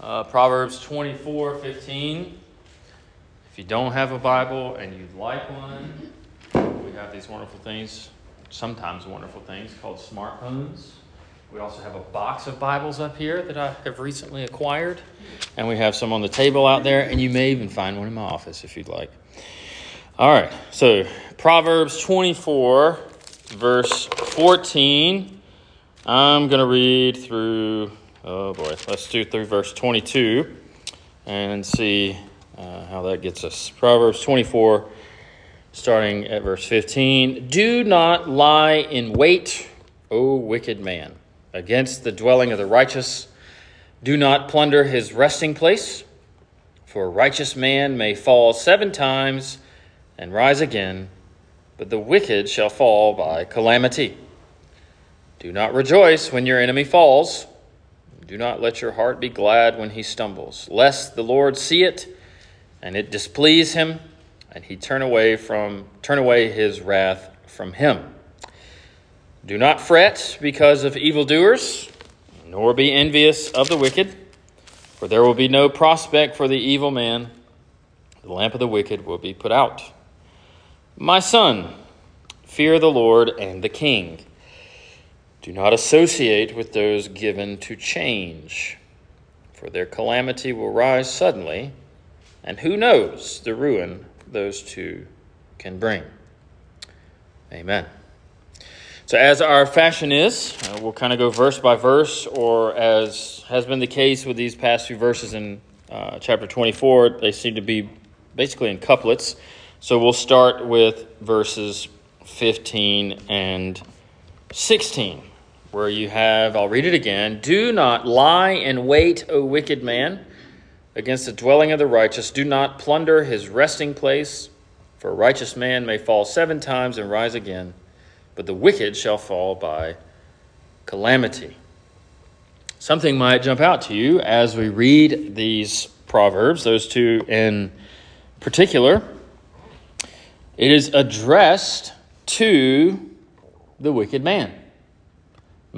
Uh, Proverbs 24 15. If you don't have a Bible and you'd like one, we have these wonderful things, sometimes wonderful things, called smartphones. We also have a box of Bibles up here that I have recently acquired. And we have some on the table out there, and you may even find one in my office if you'd like. All right, so Proverbs 24, verse 14. I'm going to read through, oh boy, let's do through verse 22 and see uh, how that gets us. Proverbs 24, starting at verse 15. Do not lie in wait, O wicked man against the dwelling of the righteous. Do not plunder his resting place, for a righteous man may fall seven times and rise again, but the wicked shall fall by calamity. Do not rejoice when your enemy falls. Do not let your heart be glad when he stumbles, lest the Lord see it and it displease him, and he turn away from turn away his wrath from him. Do not fret because of evildoers, nor be envious of the wicked, for there will be no prospect for the evil man. The lamp of the wicked will be put out. My son, fear the Lord and the king. Do not associate with those given to change, for their calamity will rise suddenly, and who knows the ruin those two can bring. Amen. So, as our fashion is, uh, we'll kind of go verse by verse, or as has been the case with these past few verses in uh, chapter 24, they seem to be basically in couplets. So, we'll start with verses 15 and 16, where you have, I'll read it again Do not lie in wait, O wicked man, against the dwelling of the righteous. Do not plunder his resting place, for a righteous man may fall seven times and rise again but the wicked shall fall by calamity. Something might jump out to you as we read these proverbs, those two in particular. It is addressed to the wicked man.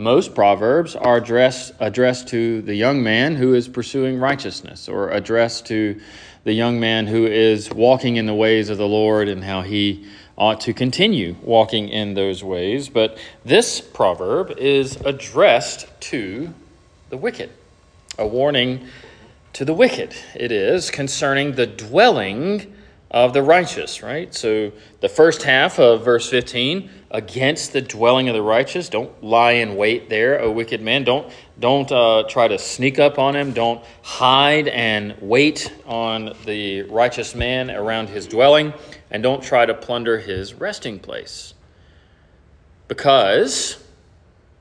Most proverbs are addressed, addressed to the young man who is pursuing righteousness, or addressed to the young man who is walking in the ways of the Lord and how he ought to continue walking in those ways. But this proverb is addressed to the wicked, a warning to the wicked. It is concerning the dwelling of the righteous, right? So the first half of verse 15, against the dwelling of the righteous, don't lie in wait there, O wicked man. Don't don't uh, try to sneak up on him. Don't hide and wait on the righteous man around his dwelling and don't try to plunder his resting place. Because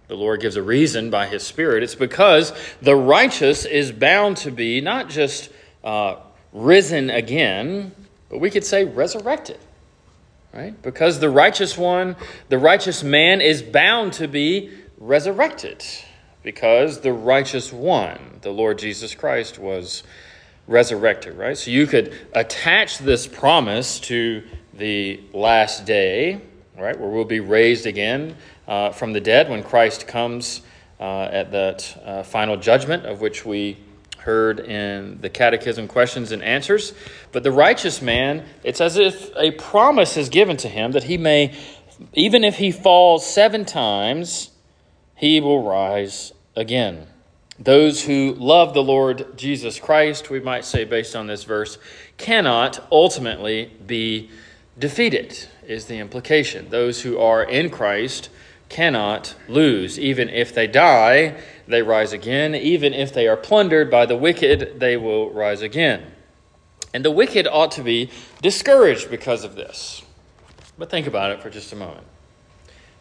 the Lord gives a reason by his Spirit. It's because the righteous is bound to be not just uh, risen again, but we could say resurrected. Right? Because the righteous one, the righteous man, is bound to be resurrected. Because the righteous one, the Lord Jesus Christ, was resurrected, right? So you could attach this promise to the last day, right, where we'll be raised again uh, from the dead when Christ comes uh, at that uh, final judgment of which we heard in the catechism questions and answers. But the righteous man, it's as if a promise is given to him that he may, even if he falls seven times, he will rise again. Those who love the Lord Jesus Christ, we might say based on this verse, cannot ultimately be defeated, is the implication. Those who are in Christ cannot lose. Even if they die, they rise again. Even if they are plundered by the wicked, they will rise again. And the wicked ought to be discouraged because of this. But think about it for just a moment.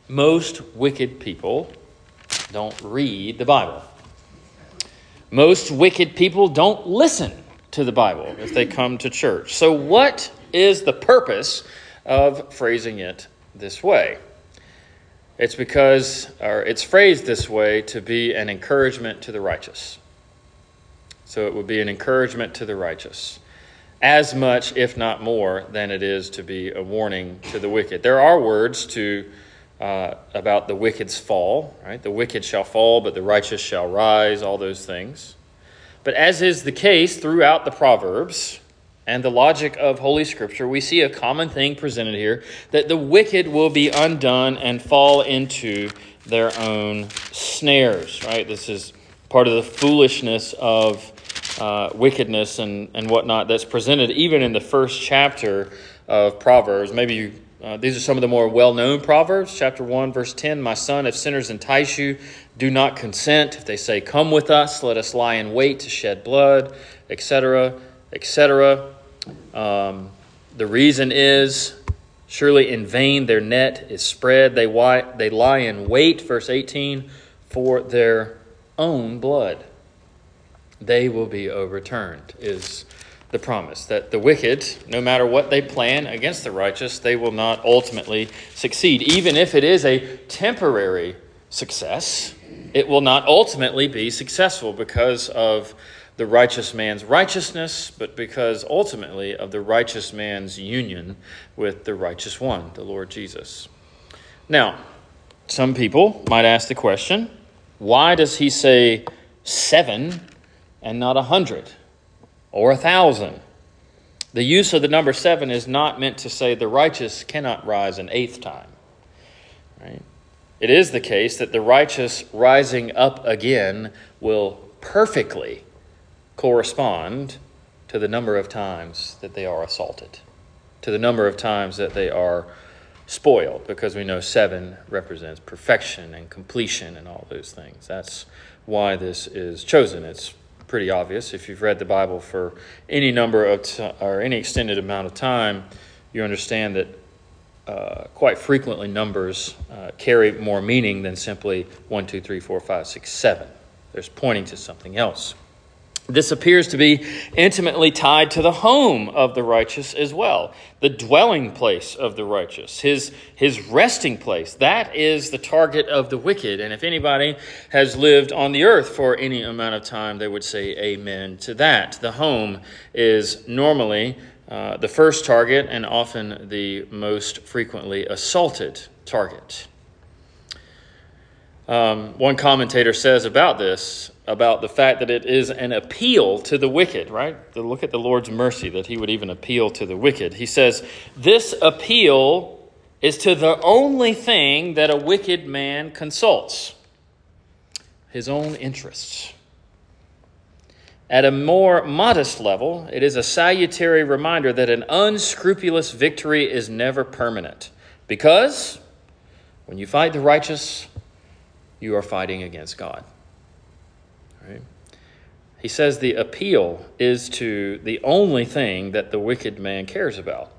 Most wicked people don't read the Bible. Most wicked people don't listen to the Bible if they come to church. So, what is the purpose of phrasing it this way? It's because, or it's phrased this way to be an encouragement to the righteous. So, it would be an encouragement to the righteous as much, if not more, than it is to be a warning to the wicked. There are words to uh, about the wicked's fall, right? The wicked shall fall, but the righteous shall rise, all those things. But as is the case throughout the Proverbs and the logic of Holy Scripture, we see a common thing presented here that the wicked will be undone and fall into their own snares, right? This is part of the foolishness of uh, wickedness and, and whatnot that's presented even in the first chapter of Proverbs. Maybe you, uh, these are some of the more well known Proverbs. Chapter 1, verse 10 My son, if sinners entice you, do not consent. If they say, Come with us, let us lie in wait to shed blood, etc., etc. Um, the reason is surely in vain their net is spread. They, they lie in wait, verse 18, for their own blood they will be overturned, is the promise. That the wicked, no matter what they plan against the righteous, they will not ultimately succeed. Even if it is a temporary success, it will not ultimately be successful because of the righteous man's righteousness, but because ultimately of the righteous man's union with the righteous one, the Lord Jesus. Now, some people might ask the question why does he say seven and not a hundred or a thousand. The use of the number seven is not meant to say the righteous cannot rise an eighth time. Right? It is the case that the righteous rising up again will perfectly correspond to the number of times that they are assaulted, to the number of times that they are spoiled, because we know seven represents perfection and completion and all those things. That's why this is chosen. It's pretty obvious. If you've read the Bible for any number of t- or any extended amount of time, you understand that uh, quite frequently numbers uh, carry more meaning than simply 1, 2, 3, 4, 5, 6, 7. There's pointing to something else. This appears to be intimately tied to the home of the righteous as well, the dwelling place of the righteous, his, his resting place. That is the target of the wicked. And if anybody has lived on the earth for any amount of time, they would say amen to that. The home is normally uh, the first target and often the most frequently assaulted target. Um, one commentator says about this about the fact that it is an appeal to the wicked, right? To look at the Lord's mercy that he would even appeal to the wicked. He says, This appeal is to the only thing that a wicked man consults his own interests. At a more modest level, it is a salutary reminder that an unscrupulous victory is never permanent. Because when you fight the righteous, you are fighting against God. Right? He says the appeal is to the only thing that the wicked man cares about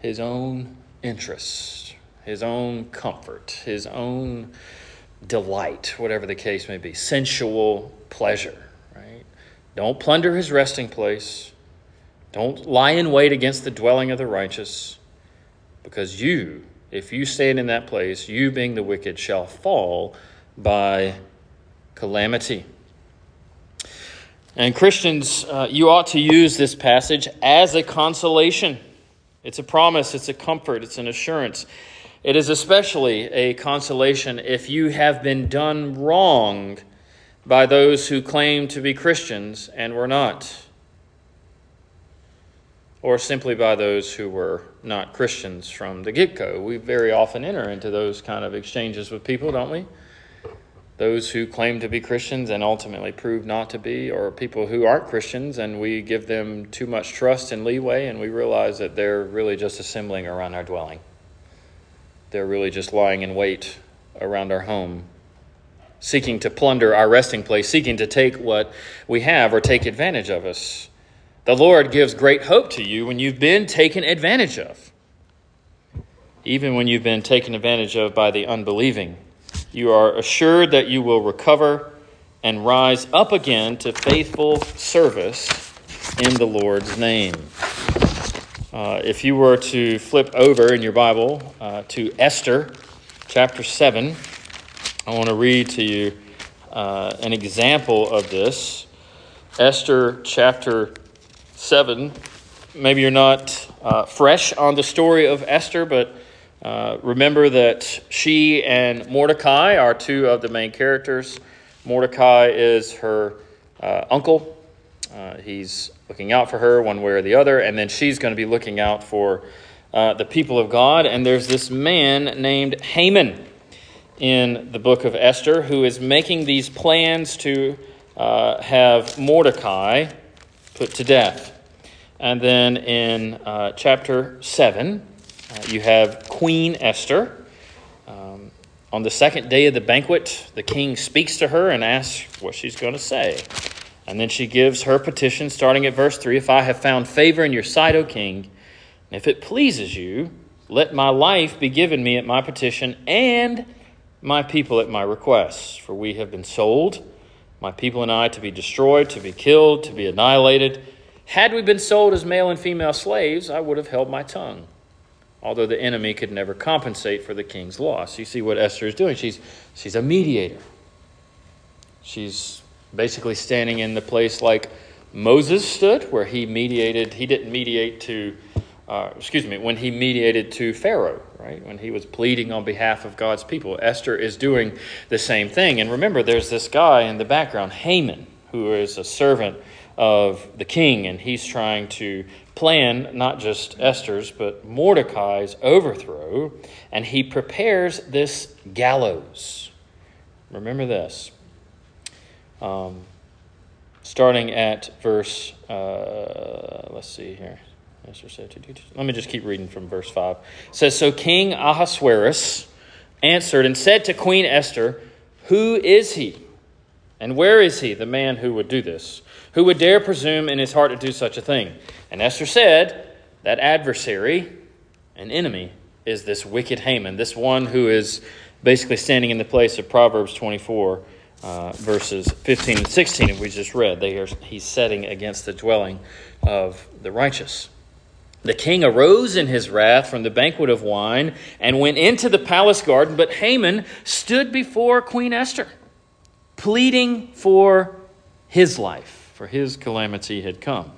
his own interests, his own comfort, his own delight, whatever the case may be, sensual pleasure, right? Don't plunder his resting place. Don't lie in wait against the dwelling of the righteous, because you, if you stand in that place, you being the wicked, shall fall by calamity. And Christians, uh, you ought to use this passage as a consolation. It's a promise, it's a comfort, it's an assurance. It is especially a consolation if you have been done wrong by those who claim to be Christians and were not, or simply by those who were not Christians from the get go. We very often enter into those kind of exchanges with people, don't we? Those who claim to be Christians and ultimately prove not to be, or people who aren't Christians and we give them too much trust and leeway and we realize that they're really just assembling around our dwelling. They're really just lying in wait around our home, seeking to plunder our resting place, seeking to take what we have or take advantage of us. The Lord gives great hope to you when you've been taken advantage of, even when you've been taken advantage of by the unbelieving you are assured that you will recover and rise up again to faithful service in the Lord's name. Uh, if you were to flip over in your Bible uh, to Esther chapter 7, I want to read to you uh, an example of this. Esther chapter 7. Maybe you're not uh, fresh on the story of Esther, but uh, remember that she and Mordecai are two of the main characters. Mordecai is her uh, uncle. Uh, he's looking out for her one way or the other, and then she's going to be looking out for uh, the people of God. And there's this man named Haman in the book of Esther who is making these plans to uh, have Mordecai put to death. And then in chapter 7, uh, you have Queen Esther. Um, on the second day of the banquet, the king speaks to her and asks what she's going to say. And then she gives her petition, starting at verse 3 If I have found favor in your sight, O king, and if it pleases you, let my life be given me at my petition and my people at my request. For we have been sold, my people and I, to be destroyed, to be killed, to be annihilated. Had we been sold as male and female slaves, I would have held my tongue although the enemy could never compensate for the king's loss. You see what Esther is doing. She's, she's a mediator. She's basically standing in the place like Moses stood, where he mediated, he didn't mediate to, uh, excuse me, when he mediated to Pharaoh, right? When he was pleading on behalf of God's people. Esther is doing the same thing. And remember, there's this guy in the background, Haman, who is a servant of the king, and he's trying to plan not just Esther's, but Mordecai's overthrow, and he prepares this gallows. Remember this. Um, starting at verse, uh, let's see here. Let me just keep reading from verse 5. It says So King Ahasuerus answered and said to Queen Esther, Who is he? And where is he, the man who would do this? Who would dare presume in his heart to do such a thing? And Esther said, That adversary, an enemy, is this wicked Haman, this one who is basically standing in the place of Proverbs 24, uh, verses 15 and 16, that we just read. They are, he's setting against the dwelling of the righteous. The king arose in his wrath from the banquet of wine and went into the palace garden, but Haman stood before Queen Esther, pleading for his life for his calamity had come.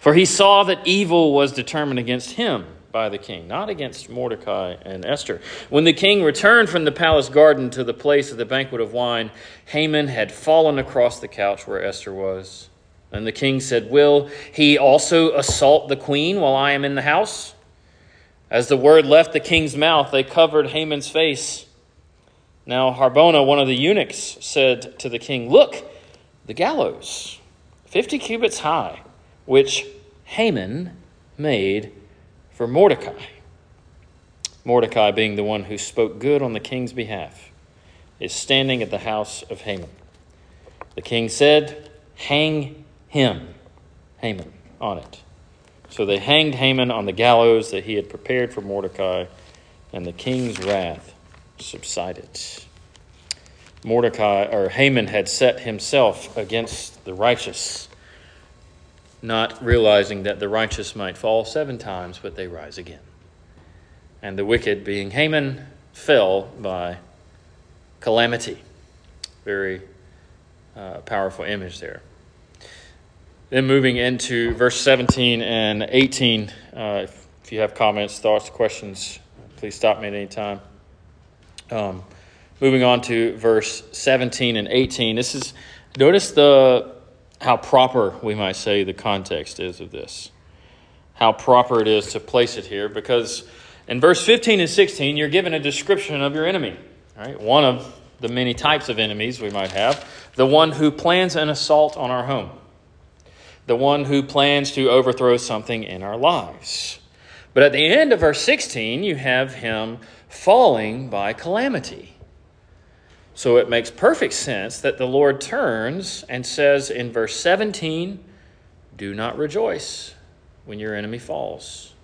For he saw that evil was determined against him by the king, not against Mordecai and Esther. When the king returned from the palace garden to the place of the banquet of wine, Haman had fallen across the couch where Esther was. And the king said, Will he also assault the queen while I am in the house? As the word left the king's mouth, they covered Haman's face. Now Harbona, one of the eunuchs, said to the king, Look, the gallows 50 cubits high, which Haman made for Mordecai. Mordecai, being the one who spoke good on the king's behalf, is standing at the house of Haman. The king said, Hang him, Haman, on it. So they hanged Haman on the gallows that he had prepared for Mordecai, and the king's wrath subsided. Mordecai or Haman had set himself against the righteous, not realizing that the righteous might fall seven times, but they rise again. And the wicked, being Haman, fell by calamity. Very uh, powerful image there. Then moving into verse 17 and 18, uh, if, you have comments, thoughts, questions, please stop me at any time. Um, moving on to verse 17 and 18. This is notice the how proper we might say the context is of this. How proper it is to place it here because in verse 15 and 16 you're given a description of your enemy, right? One of the many types of enemies we might have, the one who plans an assault on our home. The one who plans to overthrow something in our lives. But at the end of verse 16, you have him falling by calamity. So it makes perfect sense that the Lord turns and says in verse 17, Do not rejoice when your enemy falls.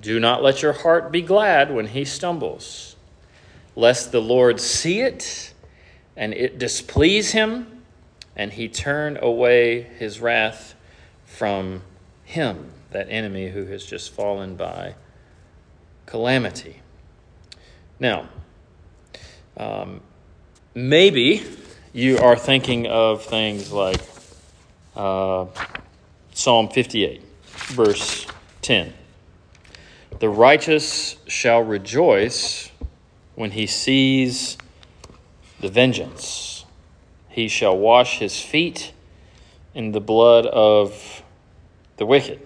Do not let your heart be glad when he stumbles, lest the Lord see it and it displease him, and he turn away his wrath from him, that enemy who has just fallen by calamity. Now, um, Maybe you are thinking of things like uh, Psalm 58, verse 10. The righteous shall rejoice when he sees the vengeance. He shall wash his feet in the blood of the wicked.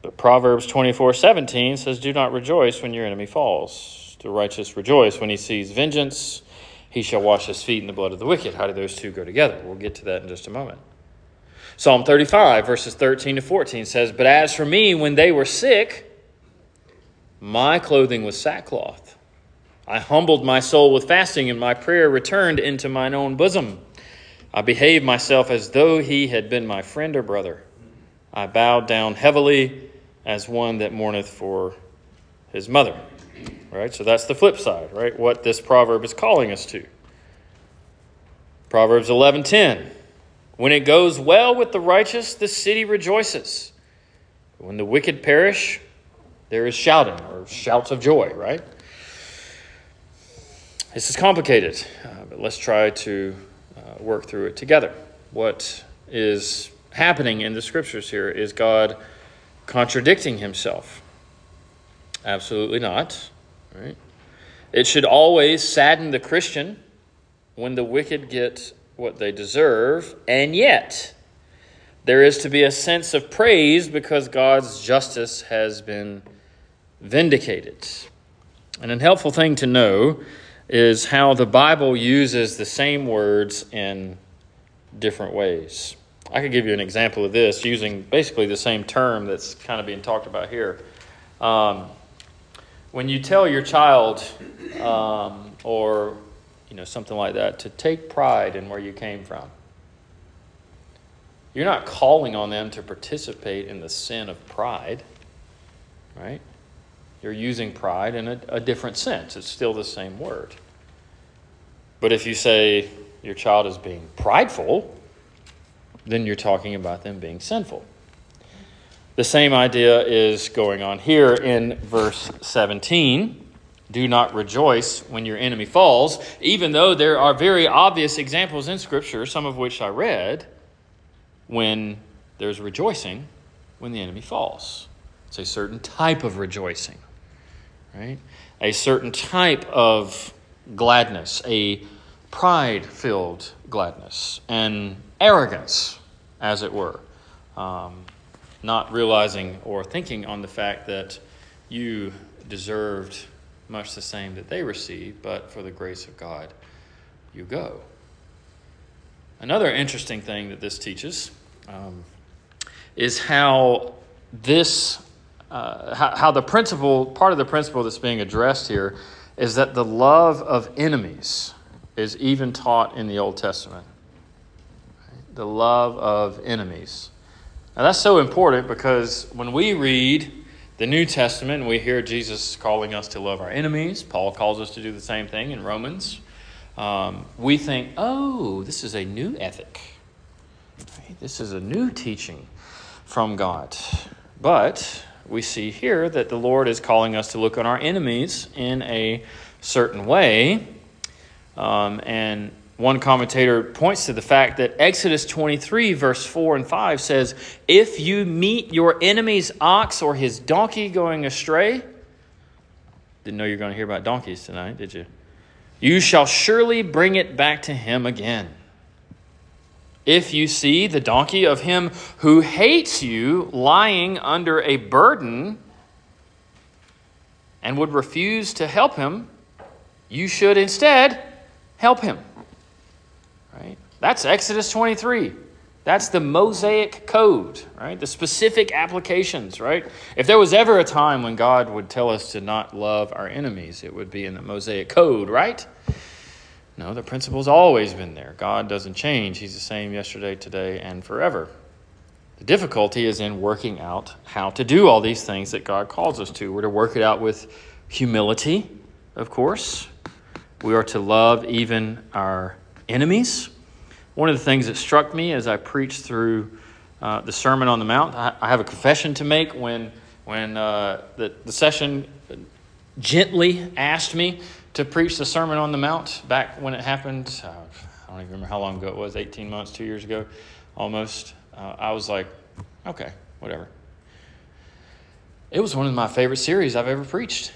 But Proverbs 24 17 says, Do not rejoice when your enemy falls. The righteous rejoice when he sees vengeance. He shall wash his feet in the blood of the wicked. How do those two go together? We'll get to that in just a moment. Psalm 35, verses 13 to 14 says, But as for me, when they were sick, my clothing was sackcloth. I humbled my soul with fasting, and my prayer returned into mine own bosom. I behaved myself as though he had been my friend or brother. I bowed down heavily as one that mourneth for his mother. Right? So that's the flip side, right? What this proverb is calling us to. Proverbs 11:10 When it goes well with the righteous, the city rejoices. When the wicked perish, there is shouting or shouts of joy, right? This is complicated, uh, but let's try to uh, work through it together. What is happening in the scriptures here is God contradicting himself? Absolutely not. Right? It should always sadden the Christian when the wicked get what they deserve, and yet there is to be a sense of praise because God's justice has been vindicated. And a helpful thing to know is how the Bible uses the same words in different ways. I could give you an example of this using basically the same term that's kind of being talked about here. Um, when you tell your child, um, or you know something like that, to take pride in where you came from, you're not calling on them to participate in the sin of pride, right? You're using pride in a, a different sense. It's still the same word. But if you say your child is being prideful, then you're talking about them being sinful. The same idea is going on here in verse 17. Do not rejoice when your enemy falls, even though there are very obvious examples in Scripture, some of which I read, when there's rejoicing when the enemy falls. It's a certain type of rejoicing, right? A certain type of gladness, a pride filled gladness. And arrogance, as it were, um, not realizing or thinking on the fact that you deserved much the same that they received, but for the grace of God, you go. Another interesting thing that this teaches um, is how this, uh, how, how the principle, part of the principle that's being addressed here is that the love of enemies is even taught in the Old Testament the love of enemies. Now, that's so important because when we read the New Testament and we hear Jesus calling us to love our enemies, Paul calls us to do the same thing in Romans, um, we think, oh, this is a new ethic. This is a new teaching from God. But we see here that the Lord is calling us to look on our enemies in a certain way. Um, and one commentator points to the fact that Exodus 23, verse 4 and 5 says, If you meet your enemy's ox or his donkey going astray, didn't know you were going to hear about donkeys tonight, did you? You shall surely bring it back to him again. If you see the donkey of him who hates you lying under a burden and would refuse to help him, you should instead help him. That's Exodus 23. That's the Mosaic code, right? The specific applications, right? If there was ever a time when God would tell us to not love our enemies, it would be in the Mosaic code, right? No, the principle's always been there. God doesn't change. He's the same yesterday, today, and forever. The difficulty is in working out how to do all these things that God calls us to. We're to work it out with humility, of course. We are to love even our enemies. One of the things that struck me as I preached through uh, the Sermon on the Mount, I, I, have a confession to make when, when uh, the, the session gently asked me to preach the Sermon on the Mount back when it happened. Uh, I don't even remember how long ago it was 18 months, two years ago almost. Uh, I was like, okay, whatever. It was one of my favorite series I've ever preached.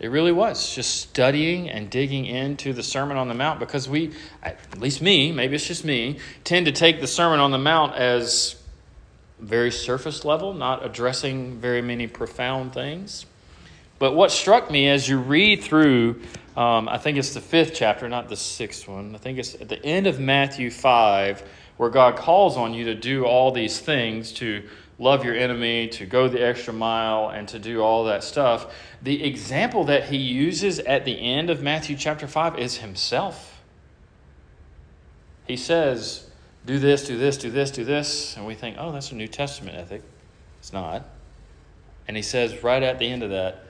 It really was just studying and digging into the Sermon on the Mount because we, at least me, maybe it's just me, tend to take the Sermon on the Mount as very surface level, not addressing very many profound things. But what struck me as you read through, um, I think it's the fifth chapter, not the sixth one, I think it's at the end of Matthew 5, where God calls on you to do all these things to love your enemy, to go the extra mile, and to do all that stuff. The example that he uses at the end of Matthew chapter 5 is himself. He says, Do this, do this, do this, do this. And we think, Oh, that's a New Testament ethic. It's not. And he says right at the end of that,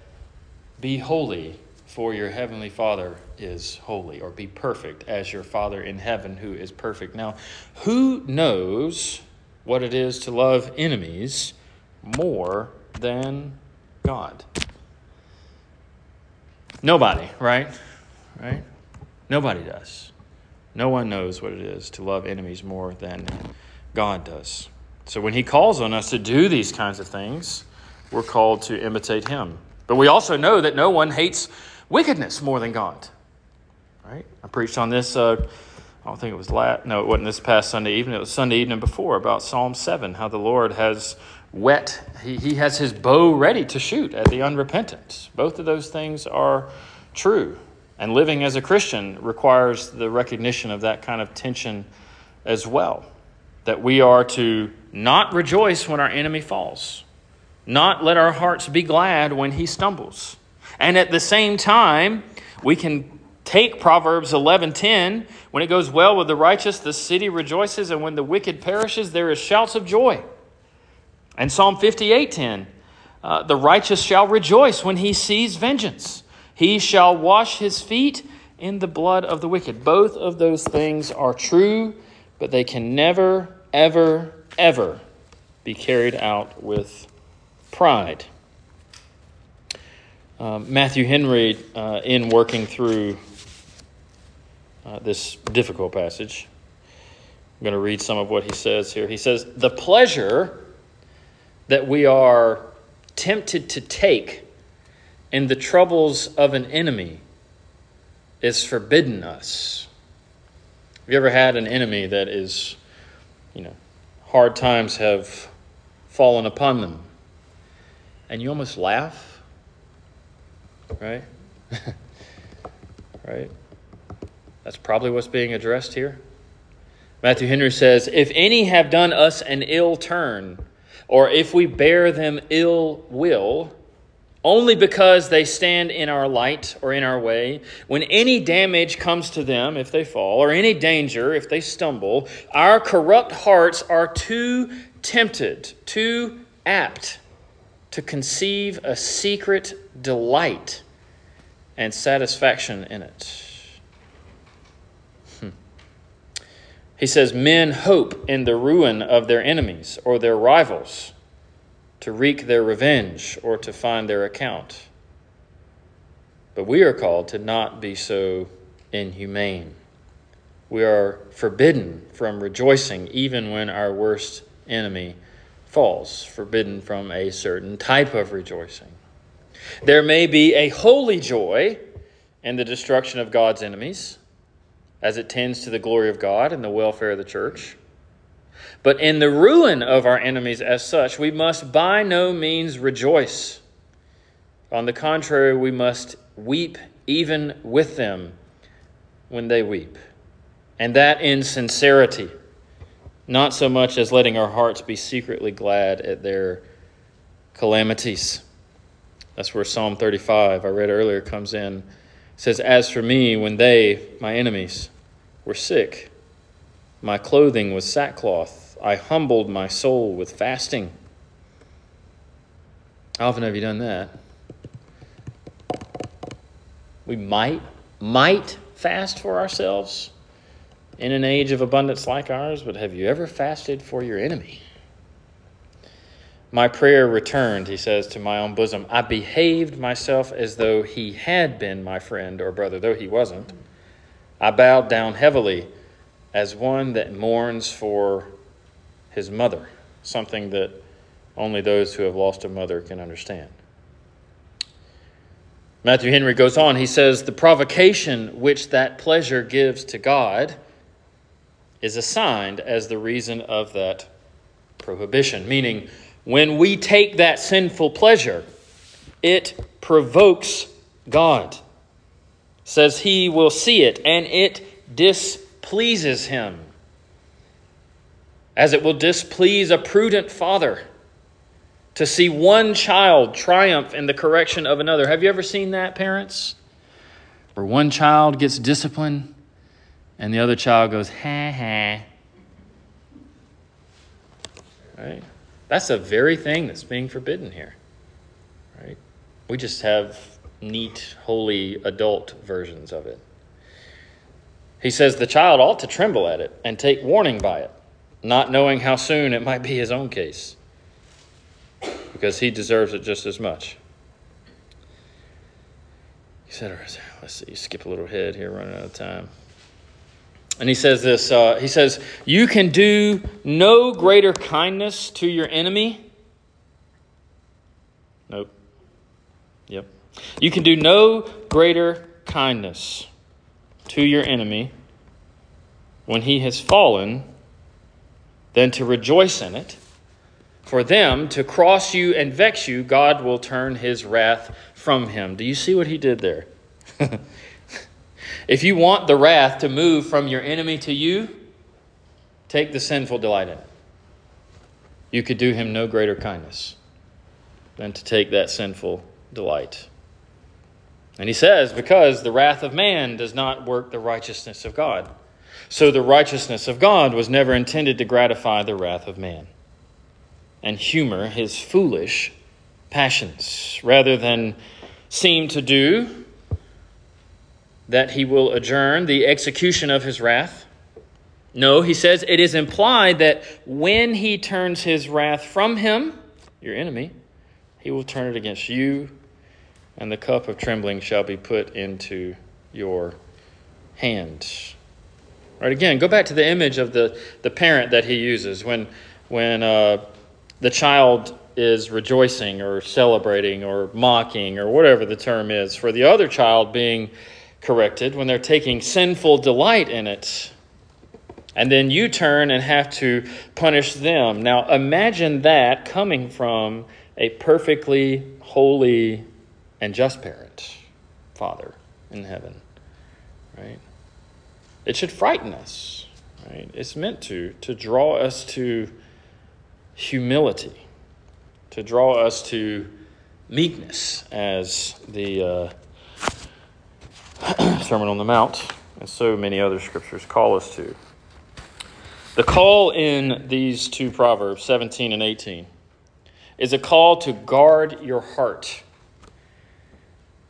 Be holy, for your heavenly Father is holy, or be perfect as your Father in heaven who is perfect. Now, who knows what it is to love enemies more than God? Nobody, right? Right? Nobody does. No one knows what it is to love enemies more than God does. So when he calls on us to do these kinds of things, we're called to imitate him. But we also know that no one hates wickedness more than God. Right? I preached on this uh, I don't think it was last, no, it wasn't this past Sunday evening. It was Sunday evening before about Psalm 7, how the Lord has wet, he, he has his bow ready to shoot at the unrepentant. Both of those things are true. And living as a Christian requires the recognition of that kind of tension as well. That we are to not rejoice when our enemy falls, not let our hearts be glad when he stumbles. And at the same time, we can take Proverbs 11:10, when it goes well with the righteous, the city rejoices, and when the wicked perishes, there is shouts of joy. And Psalm 58:10, uh, the righteous shall rejoice when he sees vengeance. He shall wash his feet in the blood of the wicked. Both of those things are true, but they can never, ever, ever be carried out with pride. Uh, Matthew Henry, uh, in working through uh, this difficult passage. I'm going to read some of what he says here. He says, The pleasure that we are tempted to take in the troubles of an enemy is forbidden us. Have you ever had an enemy that is, you know, hard times have fallen upon them? And you almost laugh, right? right? That's probably what's being addressed here. Matthew Henry says, If any have done us an ill turn, or if we bear them ill will, only because they stand in our light or in our way, when any damage comes to them if they fall, or any danger if they stumble, our corrupt hearts are too tempted, too apt to conceive a secret delight and satisfaction in it. He says, Men hope in the ruin of their enemies or their rivals to wreak their revenge or to find their account. But we are called to not be so inhumane. We are forbidden from rejoicing even when our worst enemy falls, forbidden from a certain type of rejoicing. There may be a holy joy in the destruction of God's enemies as it tends to the glory of God and the welfare of the church. But in the ruin of our enemies as such, we must by no means rejoice. On the contrary, we must weep even with them when they weep. And that in sincerity, not so much as letting our hearts be secretly glad at their calamities. That's where Psalm 35, I read earlier, comes in says, As for me, when they, my enemies, were sick, my clothing was sackcloth. I humbled my soul with fasting. How often have you done that? We might, might fast for ourselves in an age of abundance like ours, but have you ever fasted for your enemy? My prayer returned, he says, to my own bosom. I behaved myself as though he had been my friend or brother, though he wasn't. I bowed down heavily as one that mourns for his mother, something that only those who have lost a mother can understand. Matthew Henry goes on, he says, The provocation which that pleasure gives to God is assigned as the reason of that prohibition. Meaning, when we take that sinful pleasure, it provokes God. Says he will see it and it displeases him. As it will displease a prudent father to see one child triumph in the correction of another. Have you ever seen that, parents? Where one child gets disciplined and the other child goes, ha ha. Right? That's the very thing that's being forbidden here. Right? We just have neat, holy adult versions of it. He says the child ought to tremble at it and take warning by it, not knowing how soon it might be his own case, because he deserves it just as much. He said, let's see, skip a little ahead here, running out of time. And he says this uh, He says, You can do no greater kindness to your enemy. Nope. Yep. You can do no greater kindness to your enemy when he has fallen than to rejoice in it. For them to cross you and vex you, God will turn his wrath from him. Do you see what he did there? If you want the wrath to move from your enemy to you, take the sinful delight in it. You could do him no greater kindness than to take that sinful delight. And he says, because the wrath of man does not work the righteousness of God. So the righteousness of God was never intended to gratify the wrath of man and humor his foolish passions, rather than seem to do that he will adjourn the execution of his wrath. No, he says it is implied that when he turns his wrath from him, your enemy, he will turn it against you, and the cup of trembling shall be put into your hand. Right again, go back to the image of the, the parent that he uses when when uh, the child is rejoicing or celebrating or mocking or whatever the term is for the other child being corrected, when they're taking sinful delight in it, and then you turn and have to punish them. Now, imagine that coming from a perfectly holy and just parent, Father in heaven, right? It should frighten us, right? It's meant to, to draw us to humility, to draw us to meekness, as the uh, Sermon on the Mount, and so many other scriptures call us to. The call in these two Proverbs, 17 and 18, is a call to guard your heart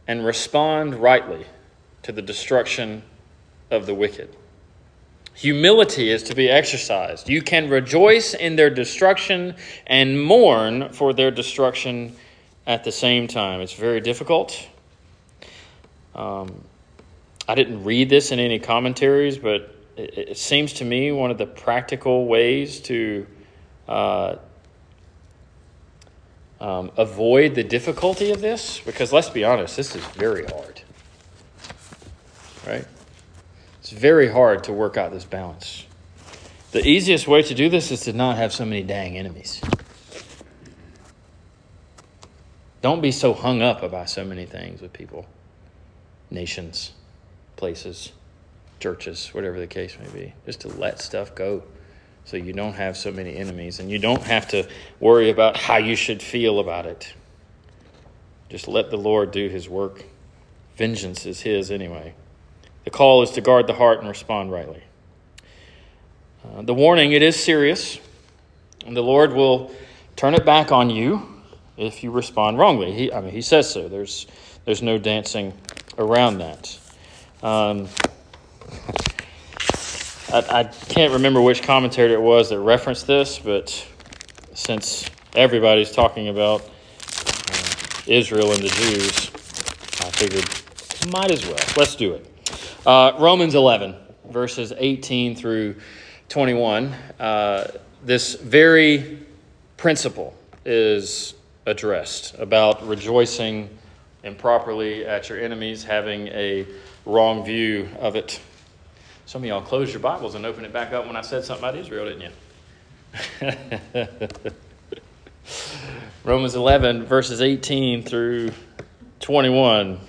and respond rightly to the destruction of the wicked. Humility is to be exercised. You can rejoice in their destruction and mourn for their destruction at the same time. It's very difficult. Um, I didn't read this in any commentaries, but it, it seems to me one of the practical ways to uh, um, avoid the difficulty of this, because let's be honest, this is very hard. Right? It's very hard to work out this balance. The easiest way to do this is to not have so many dang enemies. Don't be so hung up about so many things with people, nations places, churches, whatever the case may be, just to let stuff go so you don't have so many enemies and you don't have to worry about how you should feel about it. Just let the Lord do his work. Vengeance is his anyway. The call is to guard the heart and respond rightly. Uh, the warning, it is serious, and the Lord will turn it back on you if you respond wrongly. He, I mean, he says so. There's, there's no dancing around that. Um, I, I, can't remember which commentator it was that referenced this, but since everybody's talking about uh, Israel and the Jews, I figured might as well. Let's do it. Uh, Romans 11, verses 18 through 21. Uh, this very principle is addressed about rejoicing improperly at your enemies, having a wrong view of it. Some of y'all closed your Bibles and opened it back up when I said something about Israel, didn't you? Romans 11, verses 18 through 21.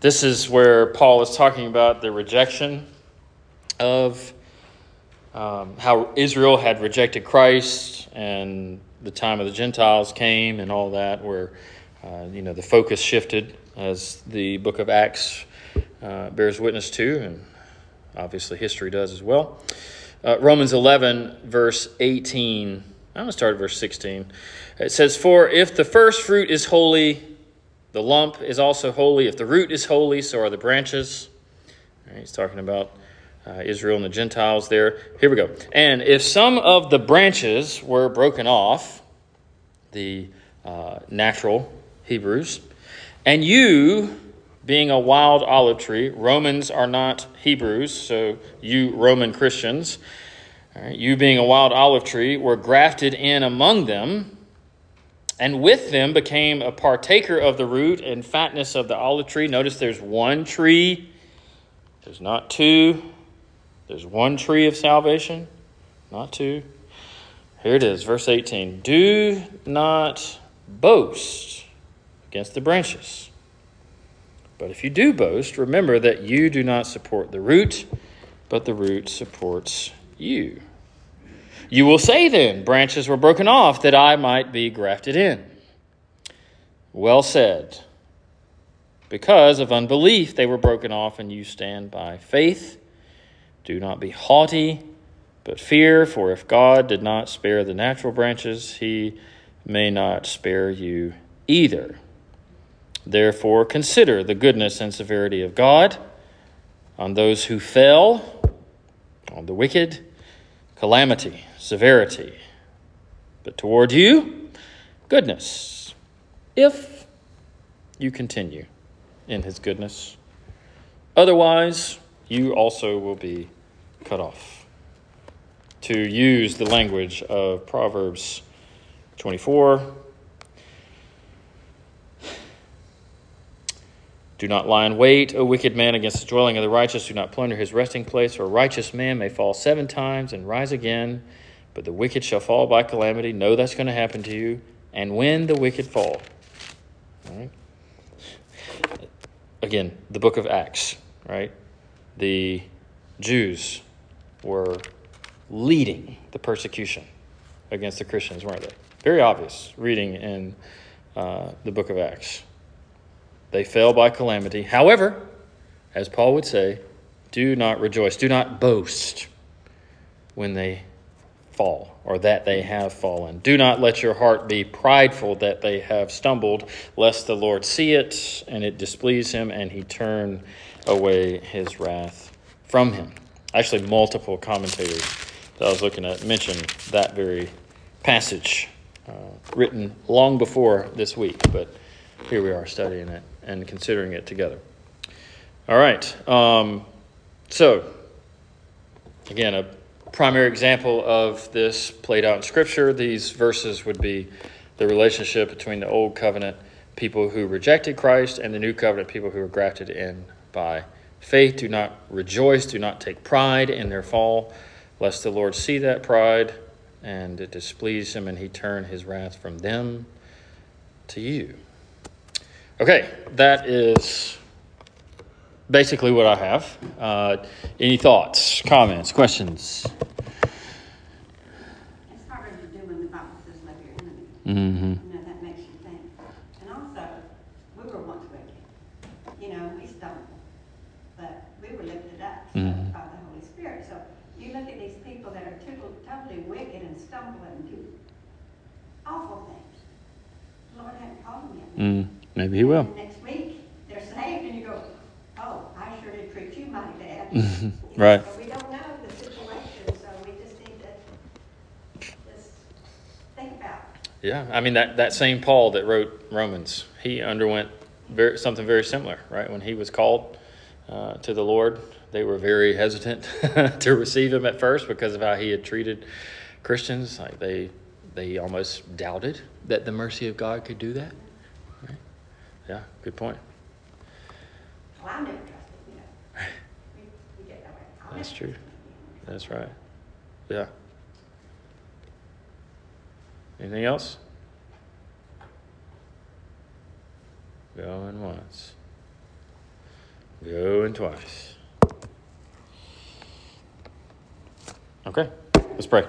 This is where Paul is talking about the rejection of um, how Israel had rejected Christ and the time of the Gentiles came and all that, where uh, you know the focus shifted, as the book of Acts uh, bears witness to, and obviously history does as well. Uh, Romans 11, verse 18. I'm going to start at verse 16. It says, For if the first fruit is holy, the lump is also holy. If the root is holy, so are the branches. Right, he's talking about uh, Israel and the Gentiles there. Here we go. And if some of the branches were broken off, the uh, natural Hebrews, and you, being a wild olive tree, Romans are not Hebrews, so you Roman Christians, you being a wild olive tree, were grafted in among them, and with them became a partaker of the root and fatness of the olive tree. Notice there's one tree, there's not two there's one tree of salvation, not two. Here it is, verse 18. Do not boast against the branches. But if you do boast, remember that you do not support the root, but the root supports you. You will say then, branches were broken off that I might be grafted in. Well said. Because of unbelief they were broken off, and you stand by faith. Do not be haughty, but fear, for if God did not spare the natural branches, he may not spare you either. Therefore, consider the goodness and severity of God on those who fell, on the wicked, calamity, severity. But toward you, goodness, if you continue in his goodness. Otherwise, you also will be cut off. To use the language of Proverbs 24, Do not lie in wait, O wicked man, against the dwelling of the righteous. Do not plunder his resting place, for a righteous man may fall seven times and rise again, but the wicked shall fall by calamity. Know that's going to happen to you. And when the wicked fall. Right? Again, the book of Acts, right? the Jews were leading the persecution against the Christians, weren't they? Very obvious reading in uh, the book of Acts. They fell by calamity. However, as Paul would say, do not rejoice, do not boast when they fall or that they have fallen. Do not let your heart be prideful that they have stumbled, lest the Lord see it and it displease him and he turn away his wrath from him. Actually, multiple commentators that I was looking at mention that very passage, uh, written long before this week, but here we are studying it and considering it together. All right. Um, so, again, a primary example of this played out in Scripture, these verses would be the relationship between the Old Covenant people who rejected Christ and the New Covenant people who were grafted in by faith. Do not rejoice, do not take pride in their fall, lest the Lord see that pride and it displease him and he turn his wrath from them to you. Okay, that is basically what I have. Uh, any thoughts, comments, questions? It's harder to do when the Bible says love your enemy. Mm-hmm. You know, that makes you think. And also, we were once wicked. You know, we stumbled, but we were lifted up Mhm. by the Holy Spirit. So you look at these people that are totally, totally wicked and stumble and do awful things. The Lord hadn't called them yet. Mm, maybe he will. Next week, they're saved and you go, oh, I sure did treat you mighty bad. Right. But we don't know the situation, so we just need to just think about it. Yeah, I mean that, that same Paul that wrote Romans, he underwent very, something very similar, right? When he was called uh, to the Lord, they were very hesitant to receive him at first because of how he had treated Christians. Like they they almost doubted that the mercy of God could do that. Yeah, good point. Well, I never trusted, you know. We, we get that That's true. That's right. Yeah. Anything else? Going once. Going twice. Okay, let's pray.